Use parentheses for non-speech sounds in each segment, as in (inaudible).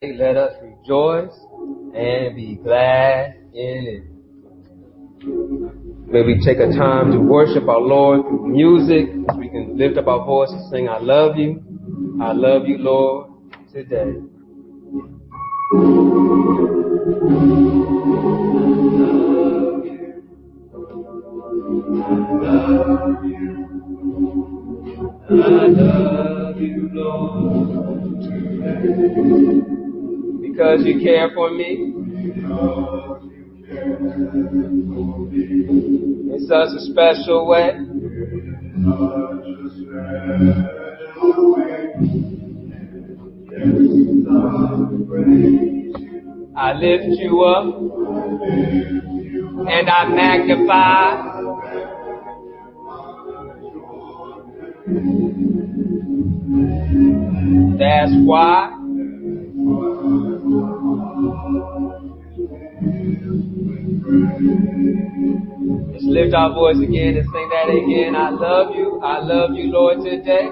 Let us rejoice and be glad in it. May we take a time to worship our Lord through music, as we can lift up our voice and sing, I love you. I love you, Lord, today. I love you, Lord, today. Because you care for me. In such a special way. I lift you up and I magnify. That's why. Let's lift our voice again and sing that again. I love you. I love you, Lord, today.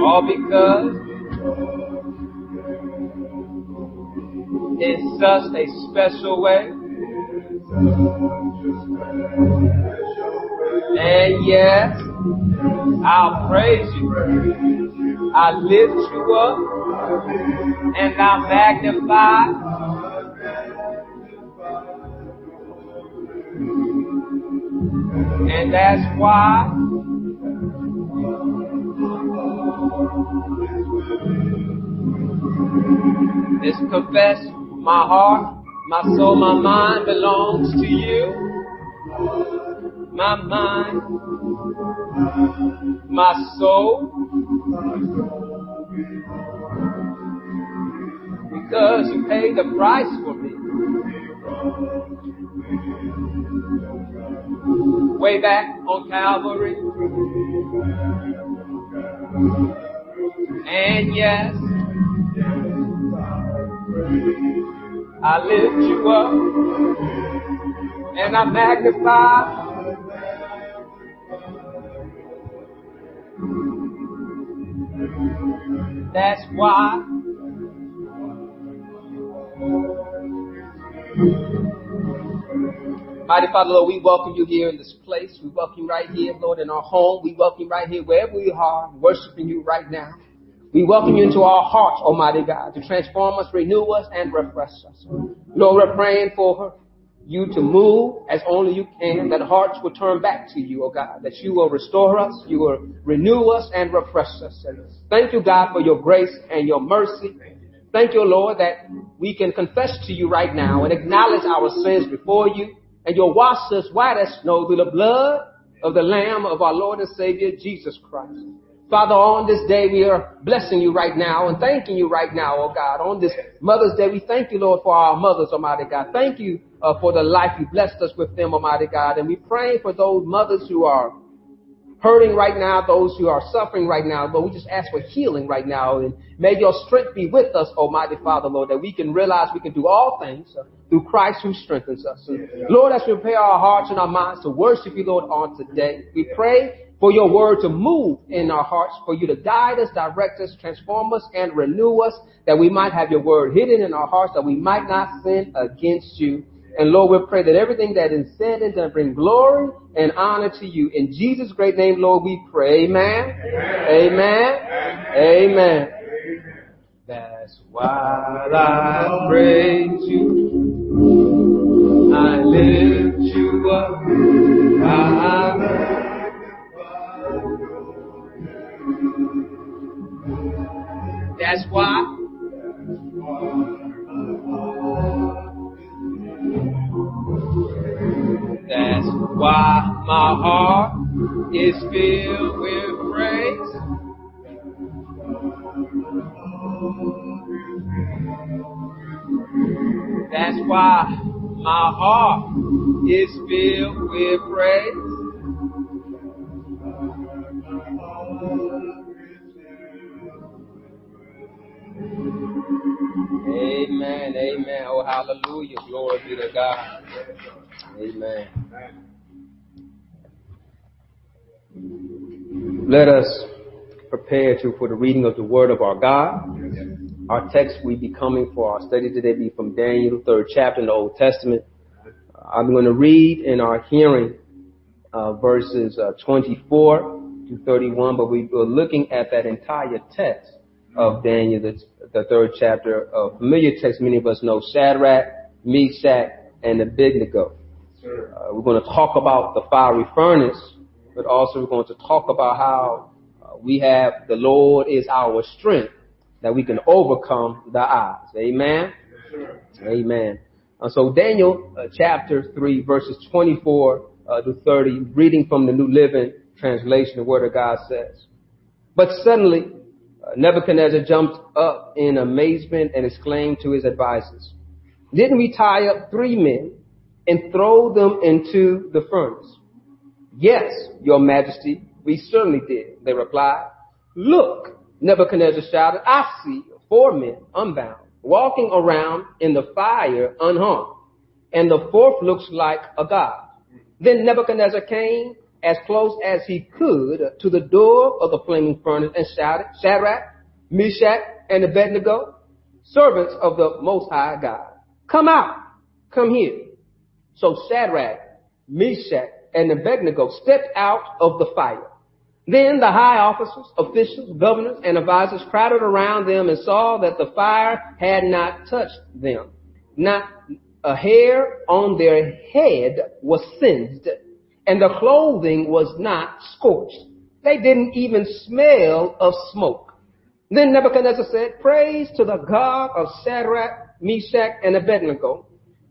All because in such a special way. And yes, I'll praise you. I lift you up and I magnify. And that's why Let's confess my heart, my soul, my mind belongs to you. My mind, my soul. Because you paid the price for me. Way back on Calvary. And yes, I lift you up and I magnify. That's why. Mighty Father, Lord, we welcome you here in this place. We welcome you right here, Lord, in our home. We welcome you right here wherever we are, worshiping you right now. We welcome you into our hearts, Almighty God, to transform us, renew us, and refresh us. Lord, we're praying for you to move as only you can, that hearts will turn back to you, oh God, that you will restore us, you will renew us, and refresh us. And thank you, God, for your grace and your mercy. Thank you, Lord, that we can confess to you right now and acknowledge our sins before you, and you'll wash us white as snow through the blood of the Lamb of our Lord and Savior, Jesus Christ. Father, on this day, we are blessing you right now and thanking you right now, oh God. On this Mother's Day, we thank you, Lord, for our mothers, Almighty God. Thank you uh, for the life you blessed us with them, Almighty God. And we pray for those mothers who are hurting right now, those who are suffering right now, Lord, we just ask for healing right now. And may your strength be with us, Almighty Father, Lord, that we can realize we can do all things uh, through Christ who strengthens us. And Lord, as we prepare our hearts and our minds to worship you, Lord, on today, we pray for your word to move in our hearts, for you to guide us, direct us, transform us, and renew us, that we might have your word hidden in our hearts, that we might not sin against you. And Lord, we pray that everything that is said is going to bring glory and honor to you. In Jesus' great name, Lord, we pray. Amen. Amen. Amen. That's why I praise you. I lift you up. That's why. That's why my heart is filled with praise. That's why my heart is filled with praise. Amen. Amen. Oh, hallelujah. Glory be to God. Amen. Let us prepare to for the reading of the word of our God. Our text we be coming for our study today be from Daniel, third chapter in the Old Testament. I'm going to read in our hearing uh, verses uh, 24 to 31, but we were looking at that entire text of Daniel, the, the third chapter, a familiar text many of us know, Shadrach, Meshach, and Abednego. Uh, we're going to talk about the fiery furnace, but also we're going to talk about how uh, we have the Lord is our strength that we can overcome the odds. Amen. Amen. Uh, so Daniel uh, chapter 3 verses 24 uh, to 30, reading from the New Living Translation, the Word of God says, But suddenly Nebuchadnezzar jumped up in amazement and exclaimed to his advisors, Didn't we tie up three men and throw them into the furnace? Yes, your majesty, we certainly did, they replied. Look, Nebuchadnezzar shouted, I see four men unbound, walking around in the fire unharmed, and the fourth looks like a god. Then Nebuchadnezzar came as close as he could to the door of the flaming furnace and shouted, Shadrach, Meshach, and Abednego, servants of the Most High God, come out, come here. So Shadrach, Meshach, and Abednego stepped out of the fire. Then the high officers, officials, governors, and advisors crowded around them and saw that the fire had not touched them. Not a hair on their head was singed, and the clothing was not scorched. They didn't even smell of smoke. Then Nebuchadnezzar said, Praise to the God of Shadrach, Meshach, and Abednego.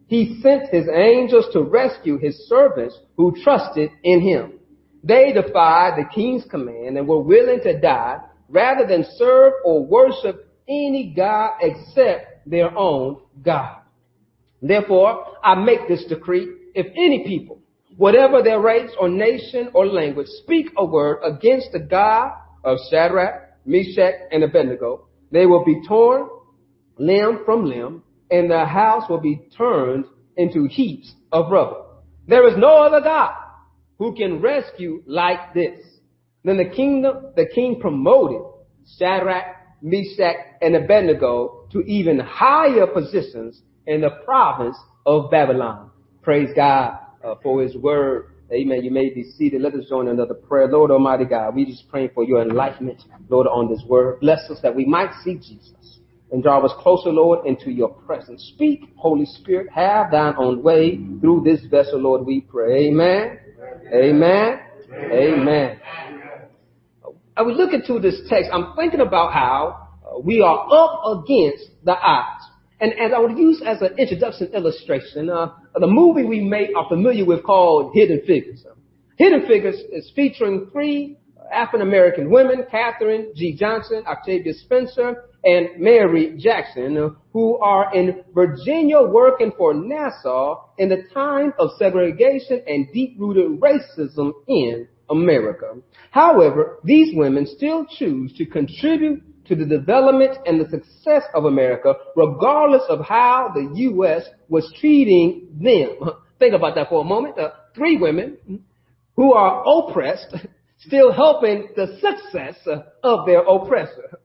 He sent his angels to rescue his servants who trusted in him. They defied the king's command and were willing to die rather than serve or worship any God except their own God. Therefore, I make this decree. If any people, whatever their race or nation or language, speak a word against the God of Shadrach, Meshach, and Abednego, they will be torn limb from limb, and their house will be turned into heaps of rubble. There is no other God who can rescue like this. Then the kingdom, the king promoted Shadrach, Meshach, and Abednego to even higher positions in the province of Babylon. Praise God uh, for his word. Amen. You may be seated. Let us join another prayer. Lord Almighty God, we just pray for your enlightenment, Lord, on this word. Bless us that we might see Jesus and draw us closer, Lord, into your presence. Speak, Holy Spirit, have thine own way through this vessel, Lord, we pray. Amen. Amen. Amen. I was looking to this text. I'm thinking about how uh, we are up against the odds. And as I would use as an introduction illustration, uh, the movie we may are familiar with called Hidden Figures. Hidden Figures is featuring three African American women, Katherine G. Johnson, Octavia Spencer, and Mary Jackson, who are in Virginia working for NASA in the time of segregation and deep-rooted racism in America. However, these women still choose to contribute to the development and the success of America, regardless of how the U.S. was treating them. (laughs) Think about that for a moment. Uh, three women who are oppressed, (laughs) still helping the success of their oppressor.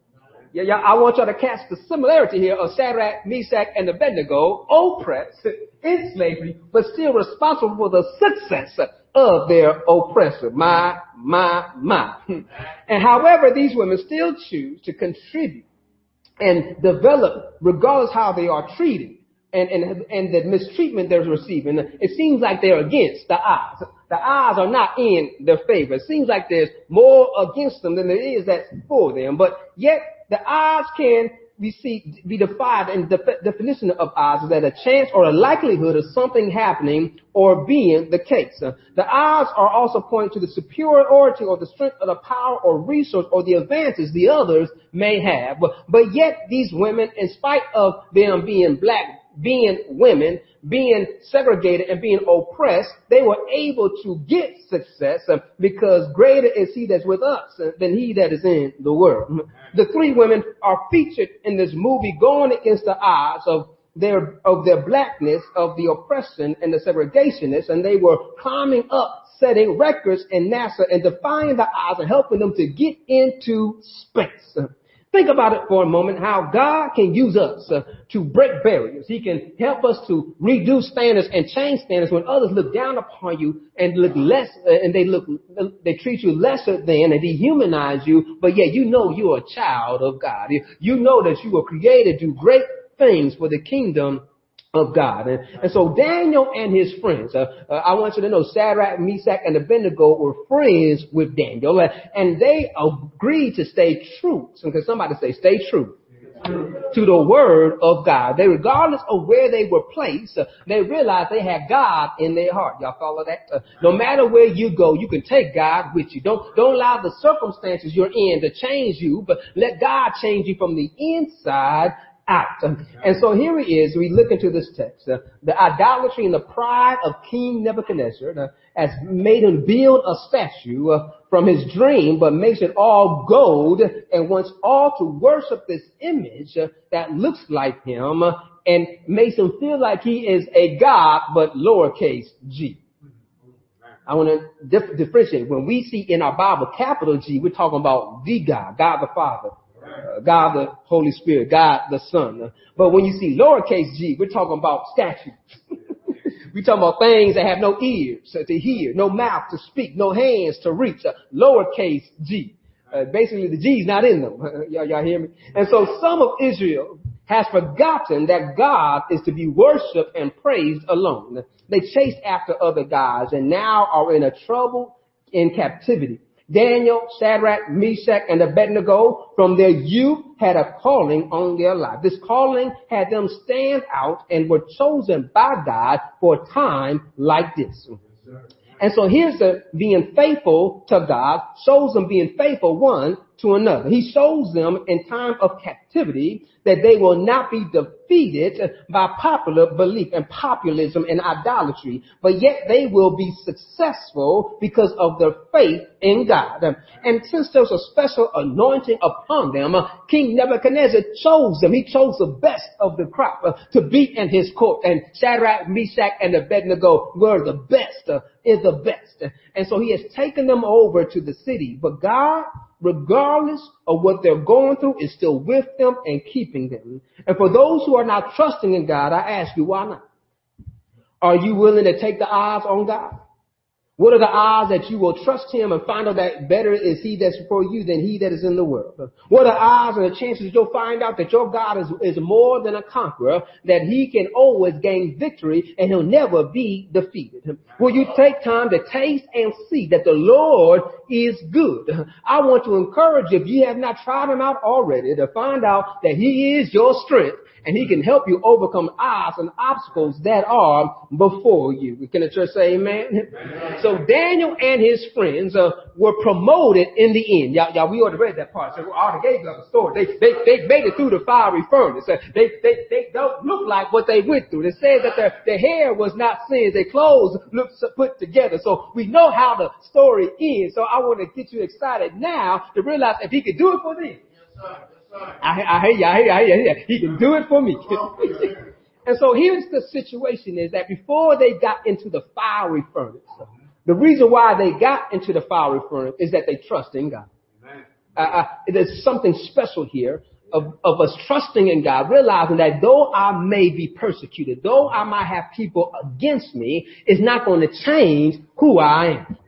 Yeah, yeah, I want y'all to catch the similarity here of Shadrach, Meshach, and Abednego, oppressed (laughs) in slavery, but still responsible for the success of their oppressor. My, my, my. (laughs) And however, these women still choose to contribute and develop regardless how they are treated and, and, and the mistreatment they're receiving. It seems like they're against the odds. The odds are not in their favor. It seems like there's more against them than there is that's for them. But yet the odds can we see be defined and the definition of odds is that a chance or a likelihood of something happening or being the case. The odds are also pointing to the superiority or the strength of the power or resource or the advantage the others may have. But, but yet these women, in spite of them being black, being women, being segregated and being oppressed, they were able to get success uh, because greater is he that's with us uh, than he that is in the world. Mm-hmm. The three women are featured in this movie going against the odds of their, of their blackness, of the oppression and the segregationists, and they were climbing up, setting records in NASA and defying the odds and helping them to get into space. Think about it for a moment, how God can use us uh, to break barriers. He can help us to reduce standards and change standards when others look down upon you and look less, uh, and they look, they treat you lesser than and dehumanize you, but yet you know you're a child of God. You know that you were created to do great things for the kingdom of God. And, and so Daniel and his friends, uh, uh, I want you to know Shadrach, Meshach, and Abednego were friends with Daniel, uh, and they agreed to stay true. So can somebody say, stay true? To the word of God. They, regardless of where they were placed, uh, they realized they had God in their heart. Y'all follow that? Uh, no matter where you go, you can take God with you. Don't, don't allow the circumstances you're in to change you, but let God change you from the inside out. And so here he is. We look into this text. Uh, the idolatry and the pride of King Nebuchadnezzar uh, has made him build a statue uh, from his dream, but makes it all gold and wants all to worship this image uh, that looks like him uh, and makes him feel like he is a god, but lowercase g. I want to dif- differentiate. When we see in our Bible capital G, we're talking about the God, God the Father. God the Holy Spirit, God the Son. But when you see lowercase g, we're talking about statues. (laughs) we're talking about things that have no ears to hear, no mouth to speak, no hands to reach. Uh, lowercase g. Uh, basically, the G's not in them. (laughs) y'all, y'all hear me? And so some of Israel has forgotten that God is to be worshiped and praised alone. They chased after other gods and now are in a trouble in captivity. Daniel, Shadrach, Meshach, and Abednego from their youth had a calling on their life. This calling had them stand out and were chosen by God for a time like this. And so here's the being faithful to God shows them being faithful one to another. He shows them in time of captivity that they will not be defeated by popular belief and populism and idolatry, but yet they will be successful because of their faith in God. And since there's a special anointing upon them, King Nebuchadnezzar chose them. He chose the best of the crop to be in his court. And Shadrach, Meshach, and Abednego were the best, is the best. And so he has taken them over to the city. But God regardless of what they're going through, is still with them and keeping them. And for those who are not trusting in God, I ask you, why not? Are you willing to take the odds on God? What are the odds that you will trust him and find out that better is he that's for you than he that is in the world? What are the odds and the chances you'll find out that your God is, is more than a conqueror, that he can always gain victory and he'll never be defeated? Will you take time to taste and see that the Lord is good? I want to encourage you, if you have not tried him out already, to find out that he is your strength and he can help you overcome odds and obstacles that are before you. Can the church say amen? amen. So Daniel and his friends uh, were promoted in the end. Y'all, y'all, we already read that part. So we already gave you the story. They, they, they made it through the fiery furnace. Uh, they, they, they don't look like what they went through. They said that their, their hair was not singed. Their clothes looked put together. So we know how the story ends. So I want to get you excited now to realize if he could do it for them. Yes, I, I hear you, I hear you, I. He can do it for me. (laughs) and so here's the situation is that before they got into the fiery furnace, the reason why they got into the fiery furnace is that they trust in God. Uh, uh, there's something special here of, of us trusting in God, realizing that though I may be persecuted, though I might have people against me, it's not going to change who I am.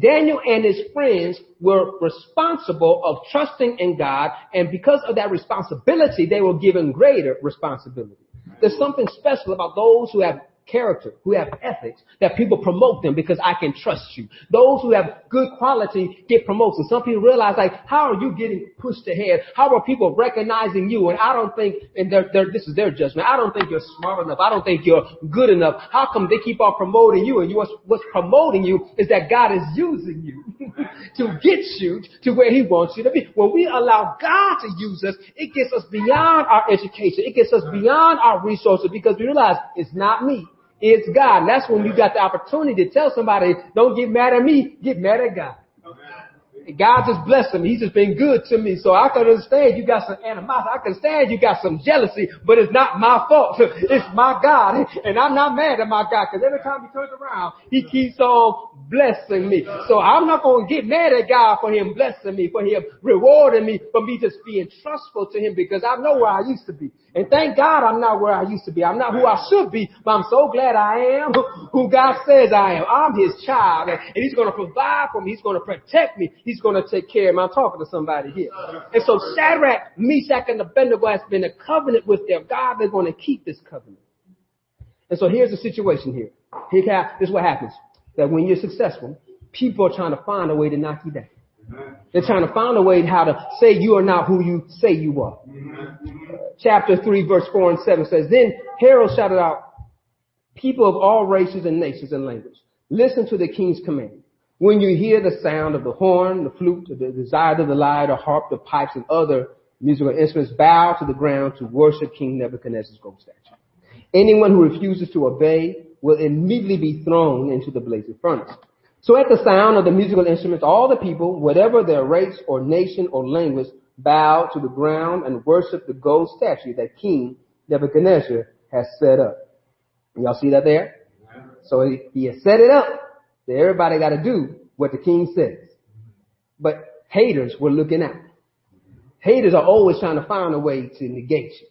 Daniel and his friends were responsible of trusting in God, and because of that responsibility, they were given greater responsibility. There's something special about those who have character, who have ethics, that people promote them because I can trust you. Those who have good quality get promoted. Some people realize like, how are you getting pushed ahead? How are people recognizing you? And I don't think, and they're, they're, this is their judgment. I don't think you're smart enough. I don't think you're good enough. How come they keep on promoting you? And you, what's, what's promoting you is that God is using you (laughs) to get you to where He wants you to be. When we allow God to use us, it gets us beyond our education. It gets us beyond our resources because we realize it's not me. It's God. And that's when you got the opportunity to tell somebody, don't get mad at me, get mad at God. God just blessing me. He's just been good to me. So I can understand you got some animosity. I can understand you got some jealousy, but it's not my fault. (laughs) It's my God. And I'm not mad at my God because every time he turns around, he keeps on blessing me. So I'm not going to get mad at God for him blessing me, for him rewarding me, for me just being trustful to him because I know where I used to be. And thank God I'm not where I used to be. I'm not who I should be, but I'm so glad I am who God says I am. I'm his child and he's going to provide for me. He's going to protect me. He's going to take care of me. I'm talking to somebody here. And so Shadrach, Meshach, and Abednego has been a covenant with their God. They're going to keep this covenant. And so here's the situation here. Here, this is what happens. That when you're successful, people are trying to find a way to knock you down. They're trying to find a way how to say you are not who you say you are. Chapter 3, verse 4 and 7 says, Then herald shouted out, People of all races and nations and languages, listen to the king's command. When you hear the sound of the horn, the flute, the zither of the lyre, the harp, the pipes, and other musical instruments, bow to the ground to worship King Nebuchadnezzar's gold statue. Anyone who refuses to obey will immediately be thrown into the blazing furnace. So at the sound of the musical instruments, all the people, whatever their race or nation or language, bow to the ground and worship the gold statue that King Nebuchadnezzar has set up. Y'all see that there? So he, he has set it up. Everybody got to do what the king says. But haters were looking out. Haters are always trying to find a way to negate you.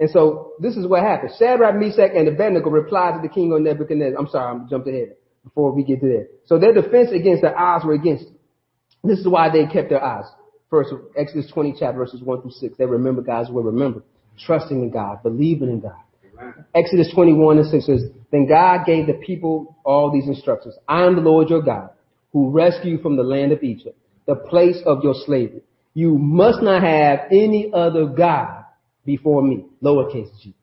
And so this is what happened. Shadrach, Meshach, and Abednego replied to the king of Nebuchadnezzar. I'm sorry, I'm jumping ahead before we get to that. So their defense against their eyes were against them. This is why they kept their eyes. First, Exodus 20 chapter verses 1 through 6. They remember God's word. Remember, trusting in God, believing in God. Exodus 21 and 6 says, Then God gave the people all these instructions. I am the Lord your God, who rescued you from the land of Egypt, the place of your slavery. You must not have any other God before me. Lowercase g.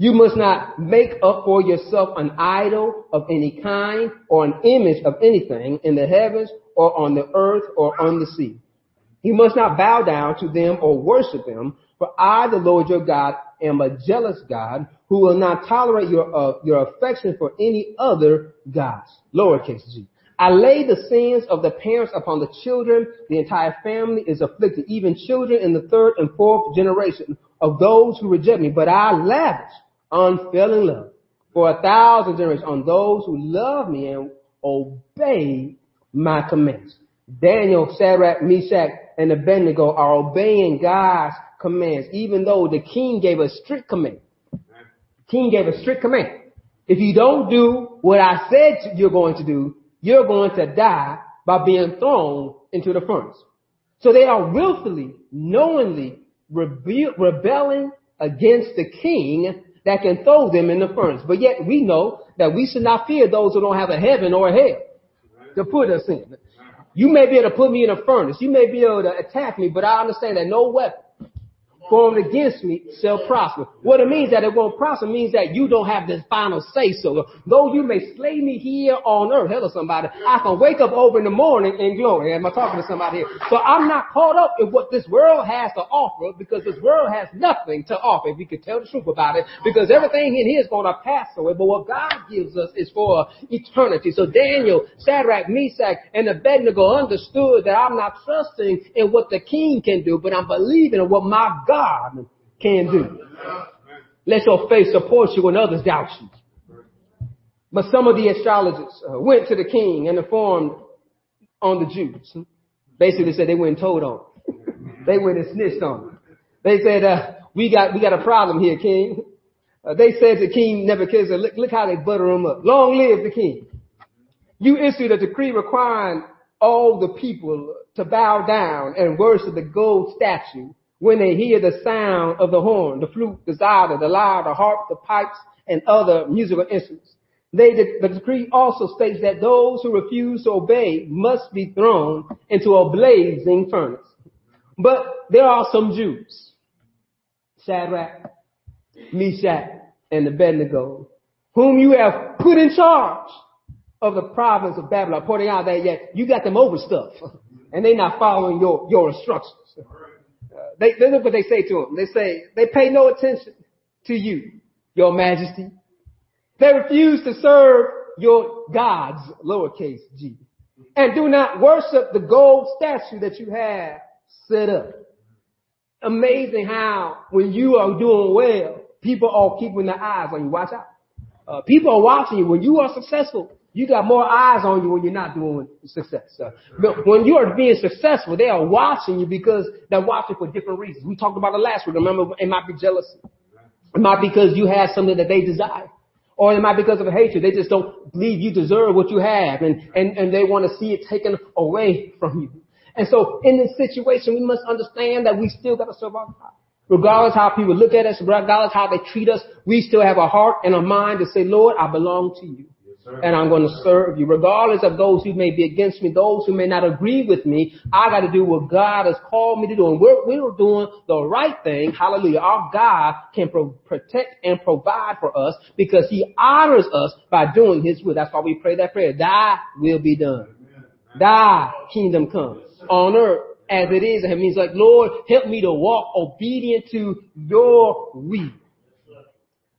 You must not make up for yourself an idol of any kind or an image of anything in the heavens or on the earth or on the sea. You must not bow down to them or worship them, for I, the Lord your God, am a jealous God who will not tolerate your, uh, your affection for any other gods. Lowercase g. I lay the sins of the parents upon the children. The entire family is afflicted, even children in the third and fourth generation of those who reject me. But I lavish unfailing love for a thousand generations on those who love me and obey my commands. Daniel, Shadrach, Meshach, and Abednego are obeying God's commands, even though the king gave a strict command. The king gave a strict command. If you don't do what I said you're going to do, you're going to die by being thrown into the furnace. So they are willfully, knowingly rebe- rebelling against the king that can throw them in the furnace. But yet we know that we should not fear those who don't have a heaven or a hell to put us in. You may be able to put me in a furnace. You may be able to attack me, but I understand that no weapon formed against me shall prosper. What it means that it won't prosper means that you don't have the final say so. Though you may slay me here on earth, hello somebody, I can wake up over in the morning in glory. Am I talking to somebody here? So I'm not caught up in what this world has to offer because this world has nothing to offer, if we could tell the truth about it, because everything in here is going to pass away, but what God gives us is for eternity. So Daniel, Shadrach, Meshach, and Abednego understood that I'm not trusting in what the king can do, but I'm believing in what my God God can do. Let your faith support you when others doubt you. But some of the astrologers uh, went to the king and informed on the Jews. Basically said they went and told on. they went and snitched on. They said, uh, we got, we got a problem here, king. Uh, they said to King Nebuchadnezzar, look, look how they butter him up. Long live the king. You issued a decree requiring all the people to bow down and worship the gold statue when they hear the sound of the horn, the flute, the zither, the lyre, the harp, the pipes, and other musical instruments. They, the, decree also states that those who refuse to obey must be thrown into a blazing furnace. But there are some Jews, Shadrach, Meshach, and Abednego, whom you have put in charge of the province of Babylon, pointing out that yet you got them over stuff, (laughs) and they're not following your, your instructions they, they look what they say to him. They say, they pay no attention to you, your majesty. They refuse to serve your gods, lowercase g. And do not worship the gold statue that you have set up. Amazing how when you are doing well, people are keeping their eyes on you. Watch out. Uh, people are watching you. When you are successful, you got more eyes on you when you're not doing success. But when you are being successful, they are watching you because they're watching for different reasons. We talked about it last week. Remember, it might be jealousy. It might be because you have something that they desire. Or it might be because of hatred. They just don't believe you deserve what you have and, and, and they want to see it taken away from you. And so in this situation, we must understand that we still got to serve our God. Regardless how people look at us, regardless how they treat us, we still have a heart and a mind to say, Lord, I belong to you. And I'm going to serve you. Regardless of those who may be against me, those who may not agree with me, I got to do what God has called me to do. And we're, we're doing the right thing. Hallelujah. Our God can pro- protect and provide for us because he honors us by doing his will. That's why we pray that prayer. Thy will be done. Thy kingdom come on earth as it is. And it means like, Lord, help me to walk obedient to your will.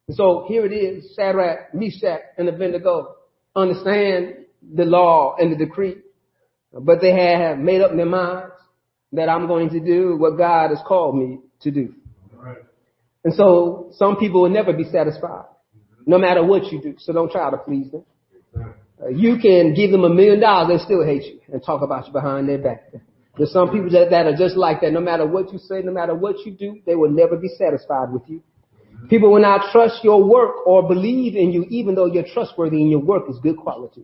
And so here it is, Shadrach, Meshach, and Abednego understand the law and the decree, but they have made up their minds that I'm going to do what God has called me to do. And so some people will never be satisfied, no matter what you do. So don't try to please them. Uh, you can give them a million dollars, they still hate you and talk about you behind their back. There's some people that, that are just like that. No matter what you say, no matter what you do, they will never be satisfied with you. People will not trust your work or believe in you even though you're trustworthy and your work is good quality.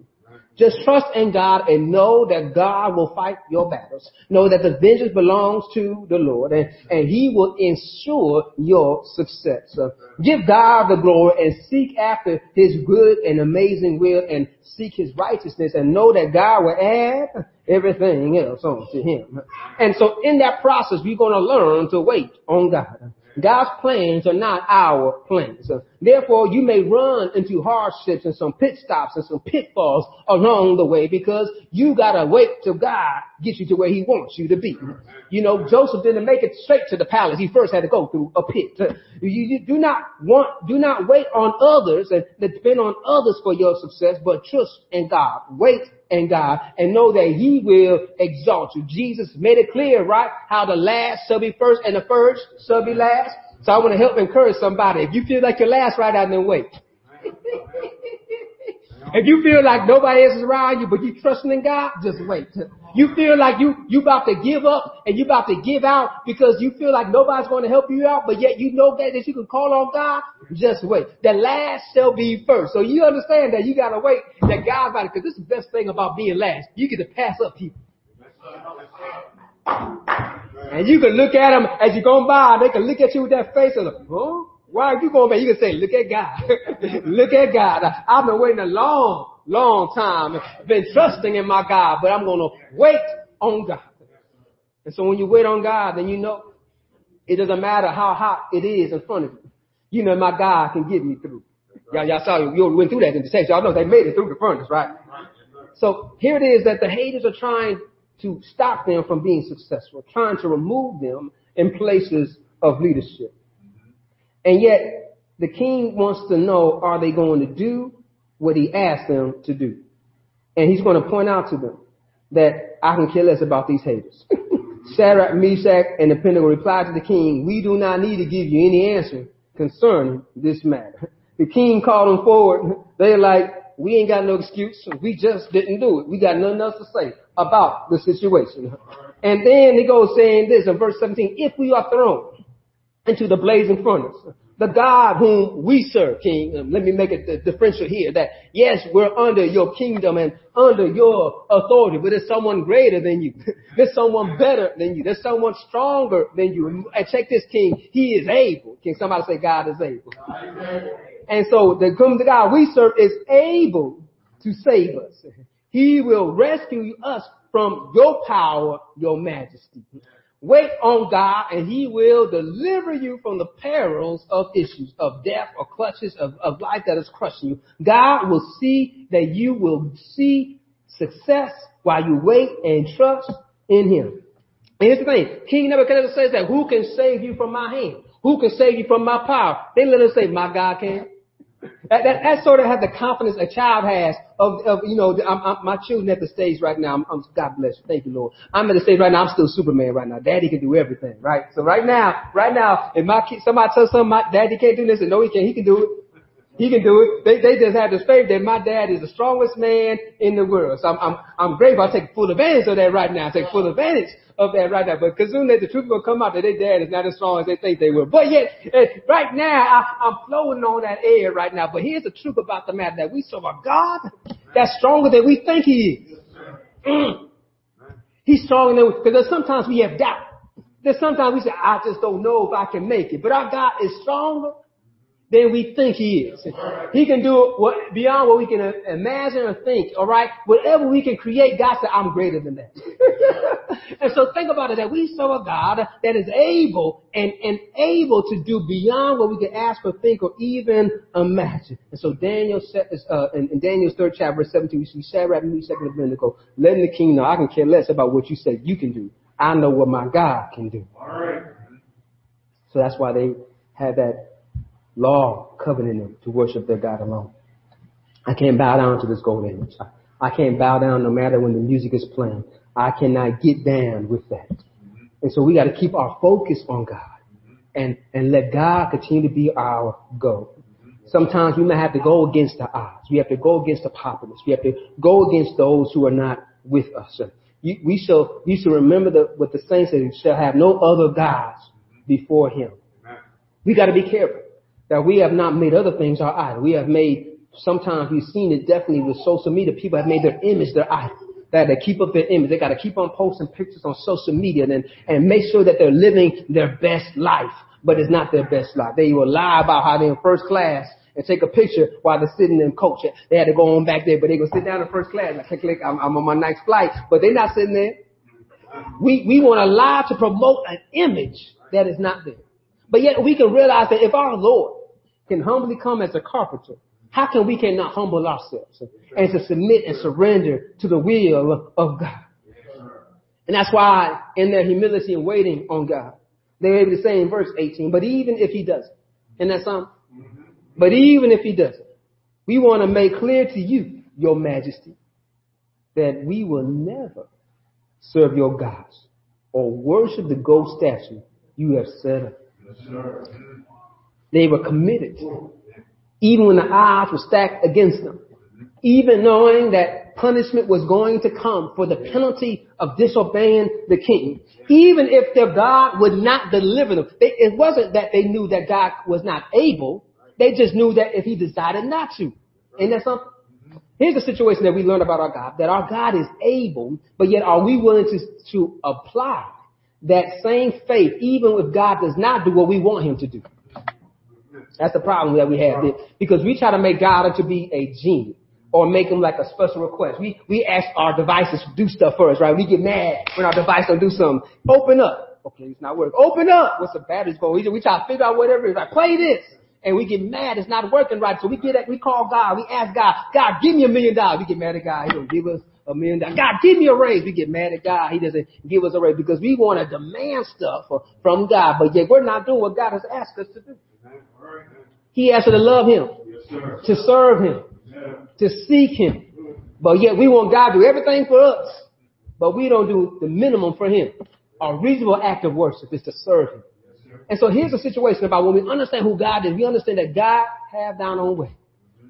Just trust in God and know that God will fight your battles. Know that the vengeance belongs to the Lord and, and He will ensure your success. So give God the glory and seek after His good and amazing will and seek His righteousness and know that God will add everything else onto Him. And so in that process, we're going to learn to wait on God. God's plans are not our plans. Therefore, you may run into hardships and some pit stops and some pitfalls along the way because you gotta wait till God gets you to where He wants you to be. You know, Joseph didn't make it straight to the palace. He first had to go through a pit. You, you do not want, do not wait on others and depend on others for your success, but trust in God. Wait in God and know that He will exalt you. Jesus made it clear, right? How the last shall be first and the first shall be last. So I want to help encourage somebody. If you feel like you're last, right out and wait. (laughs) if you feel like nobody else is around you, but you're trusting in God, just wait. You feel like you, you about to give up and you about to give out because you feel like nobody's going to help you out, but yet you know that, that you can call on God, just wait. The last shall be first. So you understand that you gotta wait that God's about it, because this is the best thing about being last. You get to pass up people. And you can look at them as you're going by, they can look at you with that face of, huh? Why are you going back? You can say, look at God. (laughs) look at God. I've been waiting a long, long time. Been trusting in my God, but I'm going to wait on God. And so when you wait on God, then you know it doesn't matter how hot it is in front of you. You know my God can get me through. Y'all, y'all saw you went through that in the text. Y'all know they made it through the furnace, right? So here it is that the haters are trying to stop them from being successful, trying to remove them in places of leadership. And yet, the king wants to know, are they going to do what he asked them to do? And he's going to point out to them that I can care less about these haters. (laughs) Shadrach, Meshach, and the Abednego replied to the king, we do not need to give you any answer concerning this matter. (laughs) The king called them forward. (laughs) They're like, we ain't got no excuse. We just didn't do it. We got nothing else to say about the situation. And then he goes saying this in verse 17, if we are thrown into the blazing furnace, the God whom we serve, King, um, let me make a differential here that yes, we're under your kingdom and under your authority, but there's someone greater than you. (laughs) there's someone better than you. There's someone stronger than you. And check this, King. He is able. Can somebody say God is able? And so the God we serve is able to save us. (laughs) He will rescue us from your power, your majesty. Wait on God and he will deliver you from the perils of issues of death or clutches of, of life that is crushing you. God will see that you will see success while you wait and trust in him. And here's the thing. King Nebuchadnezzar says that who can save you from my hand? Who can save you from my power? They let literally say, my God can. That, that, that sort of has the confidence a child has of, of you know, I'm, I'm, my children at the stage right now. I'm, I'm, God bless you. Thank you, Lord. I'm at the stage right now. I'm still Superman right now. Daddy can do everything, right? So right now, right now, if my kid, somebody tells something, my daddy can't do this, and no, he can. He can do it. He can do it. They, they just have this faith that my dad is the strongest man in the world. So I'm, I'm, I'm grateful. I take full advantage of that right now. I take full advantage of that right now. But soon as the truth will come out that their dad is not as strong as they think they will. But yet, eh, right now, I, I'm floating on that air right now. But here's the truth about the matter that we serve a God that's stronger than we think He is. Mm. (clears throat) He's stronger than, we, because sometimes we have doubt. There's sometimes we say, I just don't know if I can make it. But our God is stronger than we think he is. He can do what, beyond what we can imagine or think, alright? Whatever we can create, God said, I'm greater than that. (laughs) and so think about it, that we serve a God that is able and, and able to do beyond what we can ask or think or even imagine. And so Daniel said, uh, in, in, Daniel's third chapter, verse 17, we see Shadrach, Meshach, and Abednego, letting the king know, I can care less about what you say you can do. I know what my God can do. Alright. So that's why they had that law covenant them to worship their God alone. I can't bow down to this golden image. I, I can't bow down no matter when the music is playing. I cannot get down with that. And so we got to keep our focus on God and, and let God continue to be our goal. Sometimes we may have to go against the odds. We have to go against the populace. We have to go against those who are not with us. We shall, we shall remember the, what the saints said, shall have no other gods before him. We got to be careful that we have not made other things our idol. We have made, sometimes you've seen it definitely with social media, people have made their image their idol. That they keep up their image. They got to keep on posting pictures on social media and, and make sure that they're living their best life, but it's not their best life. They will lie about how they're in first class and take a picture while they're sitting in coach. They had to go on back there, but they go sit down in first class. Click, click, I'm, I'm on my next flight, but they're not sitting there. We, we want to lie to promote an image that is not there. But yet we can realize that if our Lord can humbly come as a carpenter, how can we cannot humble ourselves and to submit and surrender to the will of God? And that's why in their humility and waiting on God, they're able to say in verse 18, but even if he doesn't, and that's some, mm-hmm. but even if he doesn't, we want to make clear to you, your majesty, that we will never serve your gods or worship the gold statue you have set up. They were committed. Even when the odds were stacked against them. Even knowing that punishment was going to come for the penalty of disobeying the king. Even if their God would not deliver them. It wasn't that they knew that God was not able. They just knew that if he decided not to. Ain't that something? Here's the situation that we learn about our God, that our God is able, but yet are we willing to, to apply that same faith even if God does not do what we want him to do? That's the problem that we have. Because we try to make God to be a genie or make him like a special request. We, we ask our devices to do stuff for us, right? We get mad when our device don't do something. Open up. Okay, it's not working. Open up. What's the battery's going? We, we try to figure out whatever it is. Like, play this. And we get mad. It's not working right. So we get at, we call God. We ask God, God, give me a million dollars. We get mad at God. He don't give us a million dollars. God, give me a raise. We get mad at God. He doesn't give us a raise because we want to demand stuff from God, but yet we're not doing what God has asked us to do. He asked us to love him, to serve him, to seek him. But yet we want God to do everything for us, but we don't do the minimum for him. A reasonable act of worship is to serve him. And so here's the situation about when we understand who God is, we understand that God have thine own way.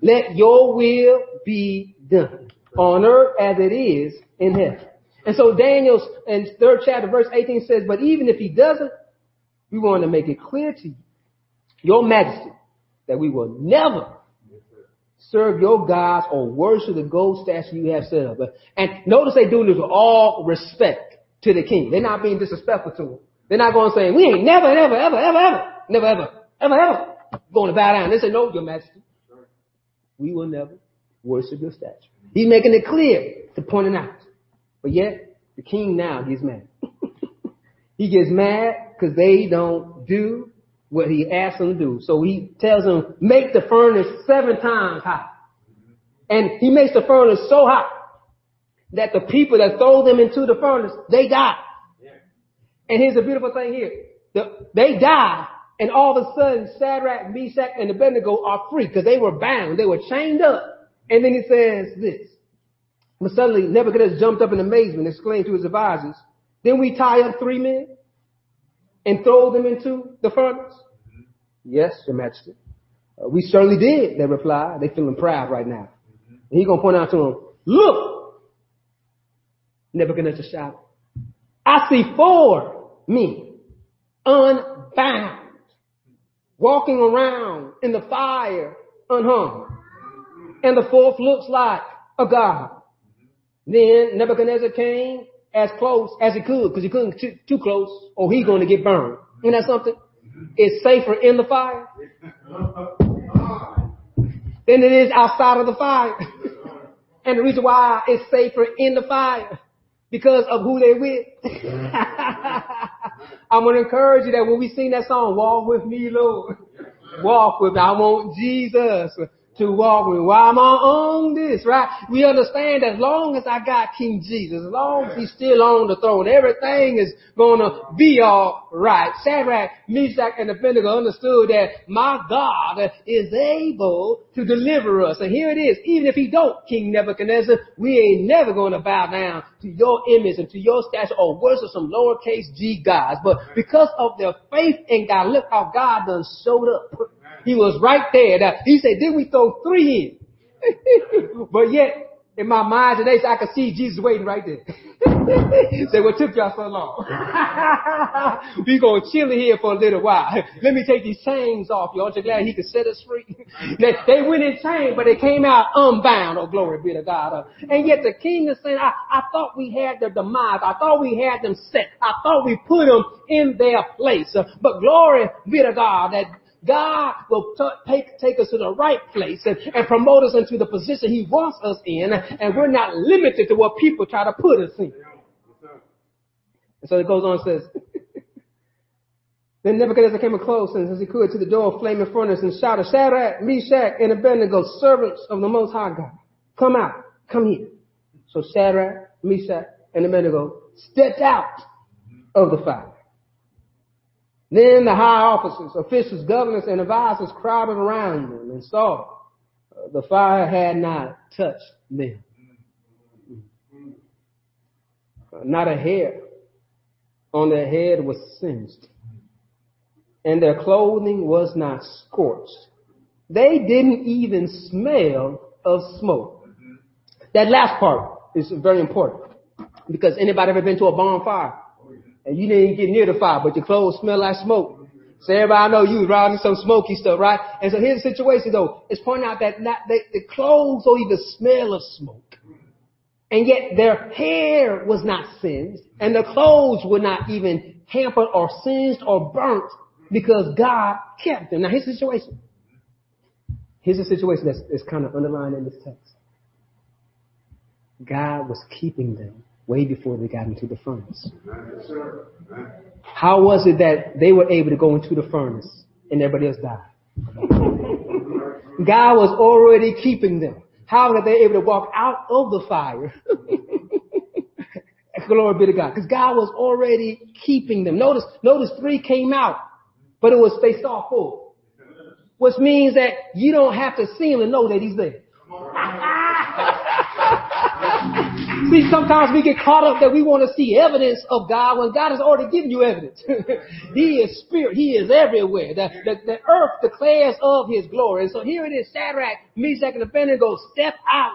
Let your will be done on earth as it is in heaven. And so Daniel's in third chapter, verse 18 says, but even if he doesn't, we want to make it clear to you your majesty, that we will never serve your gods or worship the gold statue you have set up. And notice they do this with all respect to the king. They're not being disrespectful to him. They're not going to say, we ain't never, ever, ever, ever, ever, never, ever, ever, ever going to bow down. They say, no, your majesty. We will never worship your statue. He's making it clear to point it out. But yet, the king now gets mad. (laughs) he gets mad because they don't do what he asked them to do. So he tells them, make the furnace seven times hot. And he makes the furnace so hot that the people that throw them into the furnace, they die. And here's the beautiful thing here. The, they die, And all of a sudden, Shadrach, Meshach, and Abednego are free because they were bound. They were chained up. And then he says this. But suddenly Nebuchadnezzar jumped up in amazement and exclaimed to his advisors, then we tie up three men and throw them into the furnace? Yes, Your Majesty. Uh, we certainly did, they replied. They feeling proud right now. And he's going to point out to them, look, Nebuchadnezzar shouted, I see four men unbound, walking around in the fire unharmed. And the fourth looks like a god. Then Nebuchadnezzar came as close as he could because he couldn't too, too close or he's going to get burned. You know something? It's safer in the fire than it is outside of the fire. (laughs) and the reason why it's safer in the fire because of who they with. (laughs) I'm going to encourage you that when we sing that song, walk with me, Lord. Walk with me. I want Jesus to walk with. Why am I on this, right? We understand as long as I got King Jesus, as long as he's still on the throne, everything is gonna be alright. Shadrach, Meshach, and Abednego understood that my God is able to deliver us. And here it is. Even if he don't, King Nebuchadnezzar, we ain't never gonna bow down to your image and to your statue or worship some lowercase g gods. But because of their faith in God, look how God done showed up. He was right there. Now, he said, then we throw three in. (laughs) but yet, in my mind today, I could see Jesus waiting right there. (laughs) Say, what took y'all so long? (laughs) we gonna chill here for a little while. Let me take these chains off. you Aren't you glad he could set us free? they, they went in chains, but they came out unbound. Oh, glory be to God. Uh, and yet the king is saying, I, I thought we had their demise. I thought we had them set. I thought we put them in their place. Uh, but glory be to God that God will t- take, take us to the right place and, and promote us into the position He wants us in, and we're not limited to what people try to put us in. And so it goes on and says, (laughs) Then Nebuchadnezzar came close and as he could to the door of flaming furnace and shouted, Shadrach, Meshach, and Abednego, servants of the Most High God, come out, come here. So Shadrach, Meshach, and Abednego stepped out of the fire. Then the high officers, officials, governors, and advisors crowded around them and saw uh, the fire had not touched them. Uh, not a hair on their head was singed, and their clothing was not scorched. They didn't even smell of smoke. That last part is very important because anybody ever been to a bonfire? And you didn't get near the fire, but your clothes smell like smoke. So everybody know you was riding some smoky stuff, right? And so here's the situation though. It's pointing out that not, they, the clothes don't even smell of smoke. And yet their hair was not singed and the clothes were not even hampered or singed or burnt because God kept them. Now here's the situation. Here's the situation that's, that's kind of underlined in this text. God was keeping them way before they got into the furnace. How was it that they were able to go into the furnace and everybody else died? God was already keeping them. How were they able to walk out of the fire? (laughs) Glory be to God. Because God was already keeping them. Notice, notice three came out, but it was they saw four. Which means that you don't have to see him to know that he's there. See, sometimes we get caught up that we want to see evidence of God when God has already given you evidence. (laughs) he is spirit. He is everywhere. The, the, the earth declares of his glory. And so here it is, Shadrach, Meshach, and Abednego step out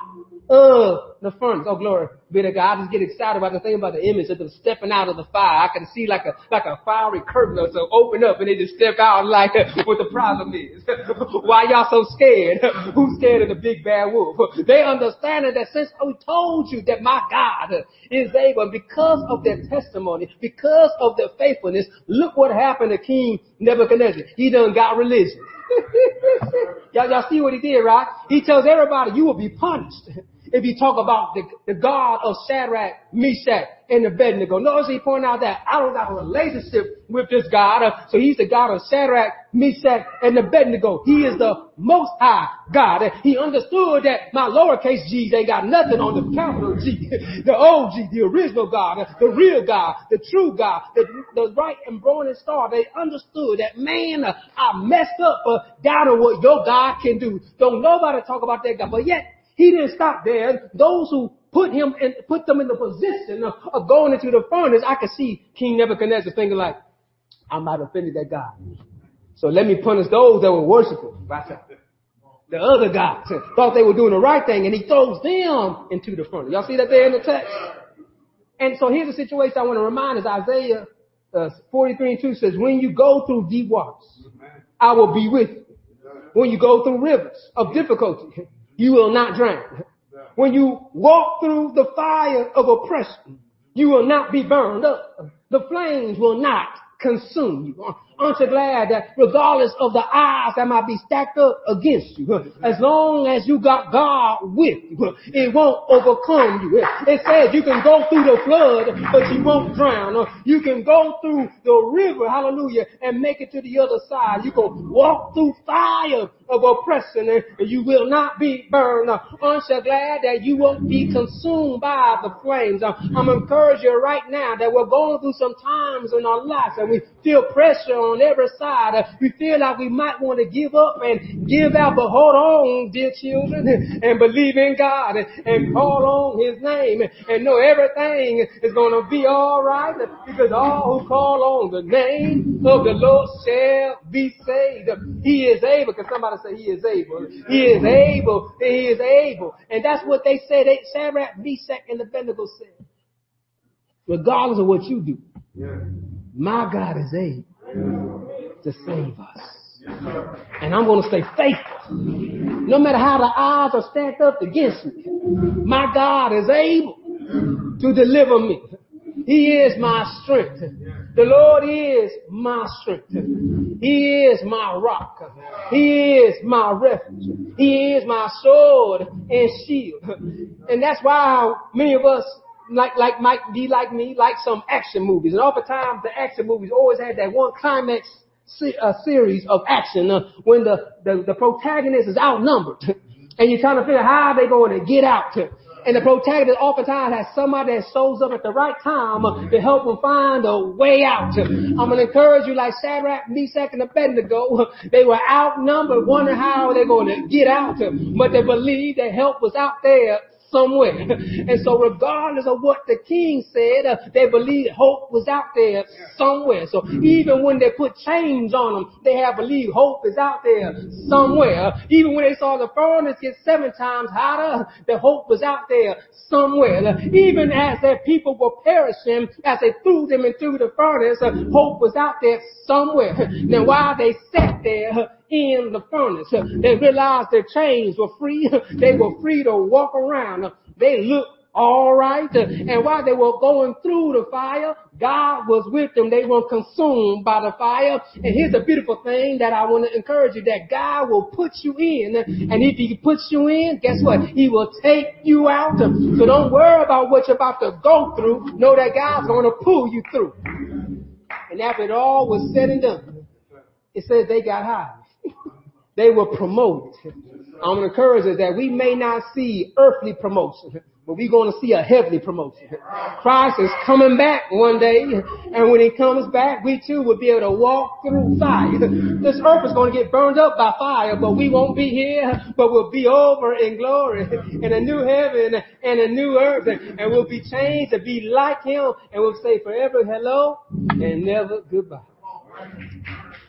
of the furnace. Oh, glory be to God. I just get excited about the thing about the image of them stepping out of the fire. I can see like a, like a fiery curtain or so open up and they just step out like (laughs) what the problem is. (laughs) Why y'all so scared? (laughs) Who's scared of the big bad wolf? They understand that since we told you that my God is able, because of their testimony, because of their faithfulness, look what happened to King Nebuchadnezzar. He done got religion. y'all, y'all see what he did, right? He tells everybody, you will be punished if you talk about the, the God of Shadrach, Meshach, and Abednego. Notice he pointed out that I don't got a relationship with this God. So he's the God of Shadrach, Meshach, and Abednego. He is the most high God. And he understood that my lowercase g's ain't got nothing on the capital G. (laughs) the OG, the original God, the real God, the true God, the, the right and morning star. They understood that man, I messed up, uh, doubting what your God can do. Don't nobody talk about that God. But yet, he didn't stop there. Those who put him and put them in the position of, of, going into the furnace, I could see King Nebuchadnezzar thinking like, I might have offended that God. So let me punish those that were worshiping. The other gods (laughs) thought they were doing the right thing and he throws them into the furnace. Y'all see that there in the text? And so here's the situation I want to remind us. Isaiah uh, 43 and 2 says, when you go through deep waters, I will be with you. When you go through rivers of difficulty, you will not drown. When you walk through the fire of oppression, you will not be burned up. The flames will not consume you. Aren't you glad that regardless of the odds that might be stacked up against you, as long as you got God with you, it won't overcome you. It says you can go through the flood, but you won't drown. You can go through the river, hallelujah, and make it to the other side. You can walk through fire of oppression and you will not be burned. Aren't you glad that you won't be consumed by the flames? I'm encouraging you right now that we're going through some times in our lives and we feel pressure on every side. We feel like we might want to give up and give out, but hold on, dear children, and believe in God and call on His name and know everything is going to be alright because all who call on the name of the Lord shall be saved. He is able. Can somebody say He is able? He is able. He is able. And that's what they said. They, Shadrach, Meshach, and Abednego said. Regardless of what you do, my God is able to save us. And I'm going to stay faithful. No matter how the odds are stacked up against me, my God is able to deliver me. He is my strength. The Lord is my strength. He is my rock. He is my refuge. He is my sword and shield. And that's why many of us like like might be like me, like some action movies. And oftentimes the action movies always had that one climax uh, series of action uh, when the, the the protagonist is outnumbered, (laughs) and you're trying to figure how they going to get out. And the protagonist oftentimes has somebody that shows up at the right time to help them find a way out. I'm going to encourage you like Shadrach, Meshach, and Abednego. (laughs) They were outnumbered, wondering how they're going to get out. But they believed that help was out there somewhere. (laughs) And so regardless of what the king said, uh, they believed hope was out there somewhere. So even when they put chains on them, they have believed hope is out there somewhere. Even when they saw the furnace get seven times hotter, the hope was out there somewhere. Even as their people were perishing, as they threw them into the furnace, uh, hope was out there somewhere. (laughs) Now while they sat there, in the furnace. They realized their chains were free. (laughs) They were free to walk around. They looked all right. And while they were going through the fire, God was with them. They weren't consumed by the fire. And here's a beautiful thing that I want to encourage you that God will put you in. And if he puts you in, guess what? He will take you out. So don't worry about what you're about to go through. Know that God's going to pull you through. And after it all was said and done, it says they got high. They were promoted. I'm encouraging that we may not see earthly promotion, but we're going to see a heavenly promotion. Christ is coming back one day, and when he comes back, we too will be able to walk through fire. This earth is going to get burned up by fire, but we won't be here, but we'll be over in glory, in a new heaven and a new earth, and we'll be changed to be like him, and we'll say forever hello and never goodbye.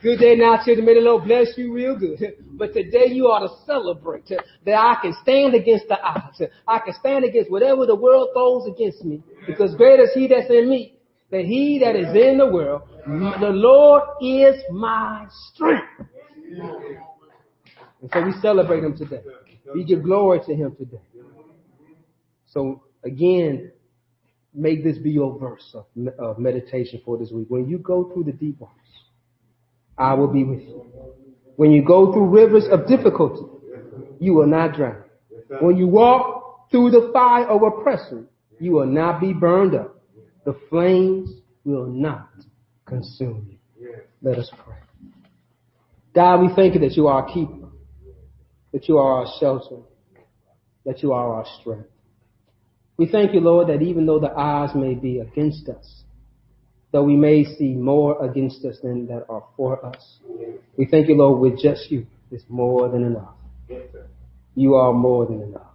Good day now. May the Lord bless you real good. (laughs) But today you ought to celebrate uh, that I can stand against the odds. I can stand against whatever the world throws against me. Because greater is he that's in me than he that is in the world. The Lord is my strength. And so we celebrate him today. We give glory to him today. So again, make this be your verse of, meditation for this week. When you go through the deep waters, I will be with you. When you go through rivers of difficulty, you will not drown. When you walk through the fire of oppression, you will not be burned up. The flames will not consume you. Let us pray. God, we thank you that you are our keeper, that you are our shelter, that you are our strength. We thank you, Lord, that even though the odds may be against us, though we may see more against us than that are for us, we thank you, Lord, with just you is more than enough. You are more than enough.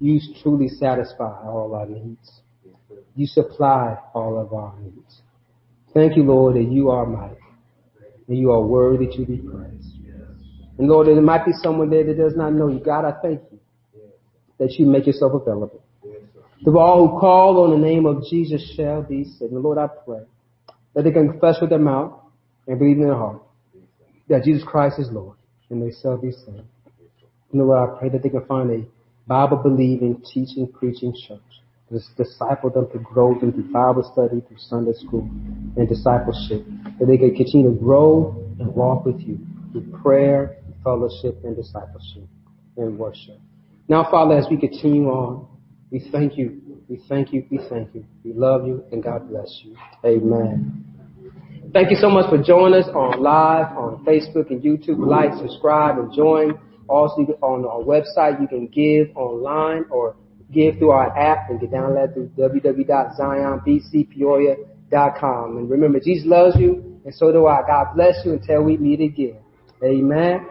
You truly satisfy all our needs. You supply all of our needs. Thank you, Lord, that you are mighty and you are worthy to be praised. And Lord, there might be someone there that does not know you. God, I thank you that you make yourself available. To all who call on the name of Jesus shall be saved. And Lord, I pray that they can confess with their mouth and believe in their heart that Jesus Christ is Lord and they shall be saved. And Lord, I pray that they can find a Bible believing, teaching, preaching church. Just disciple them to grow them through Bible study, through Sunday school, and discipleship. That they can continue to grow and walk with you through prayer, fellowship, and discipleship and worship. Now, Father, as we continue on, we thank you, we thank you, we thank you. We love you, and God bless you. Amen. Thank you so much for joining us on live on Facebook and YouTube. Like, subscribe, and join. Also, on our website, you can give online or give through our app and get download through www.zionbcpeoria.com. And remember, Jesus loves you, and so do I. God bless you until we meet again. Amen.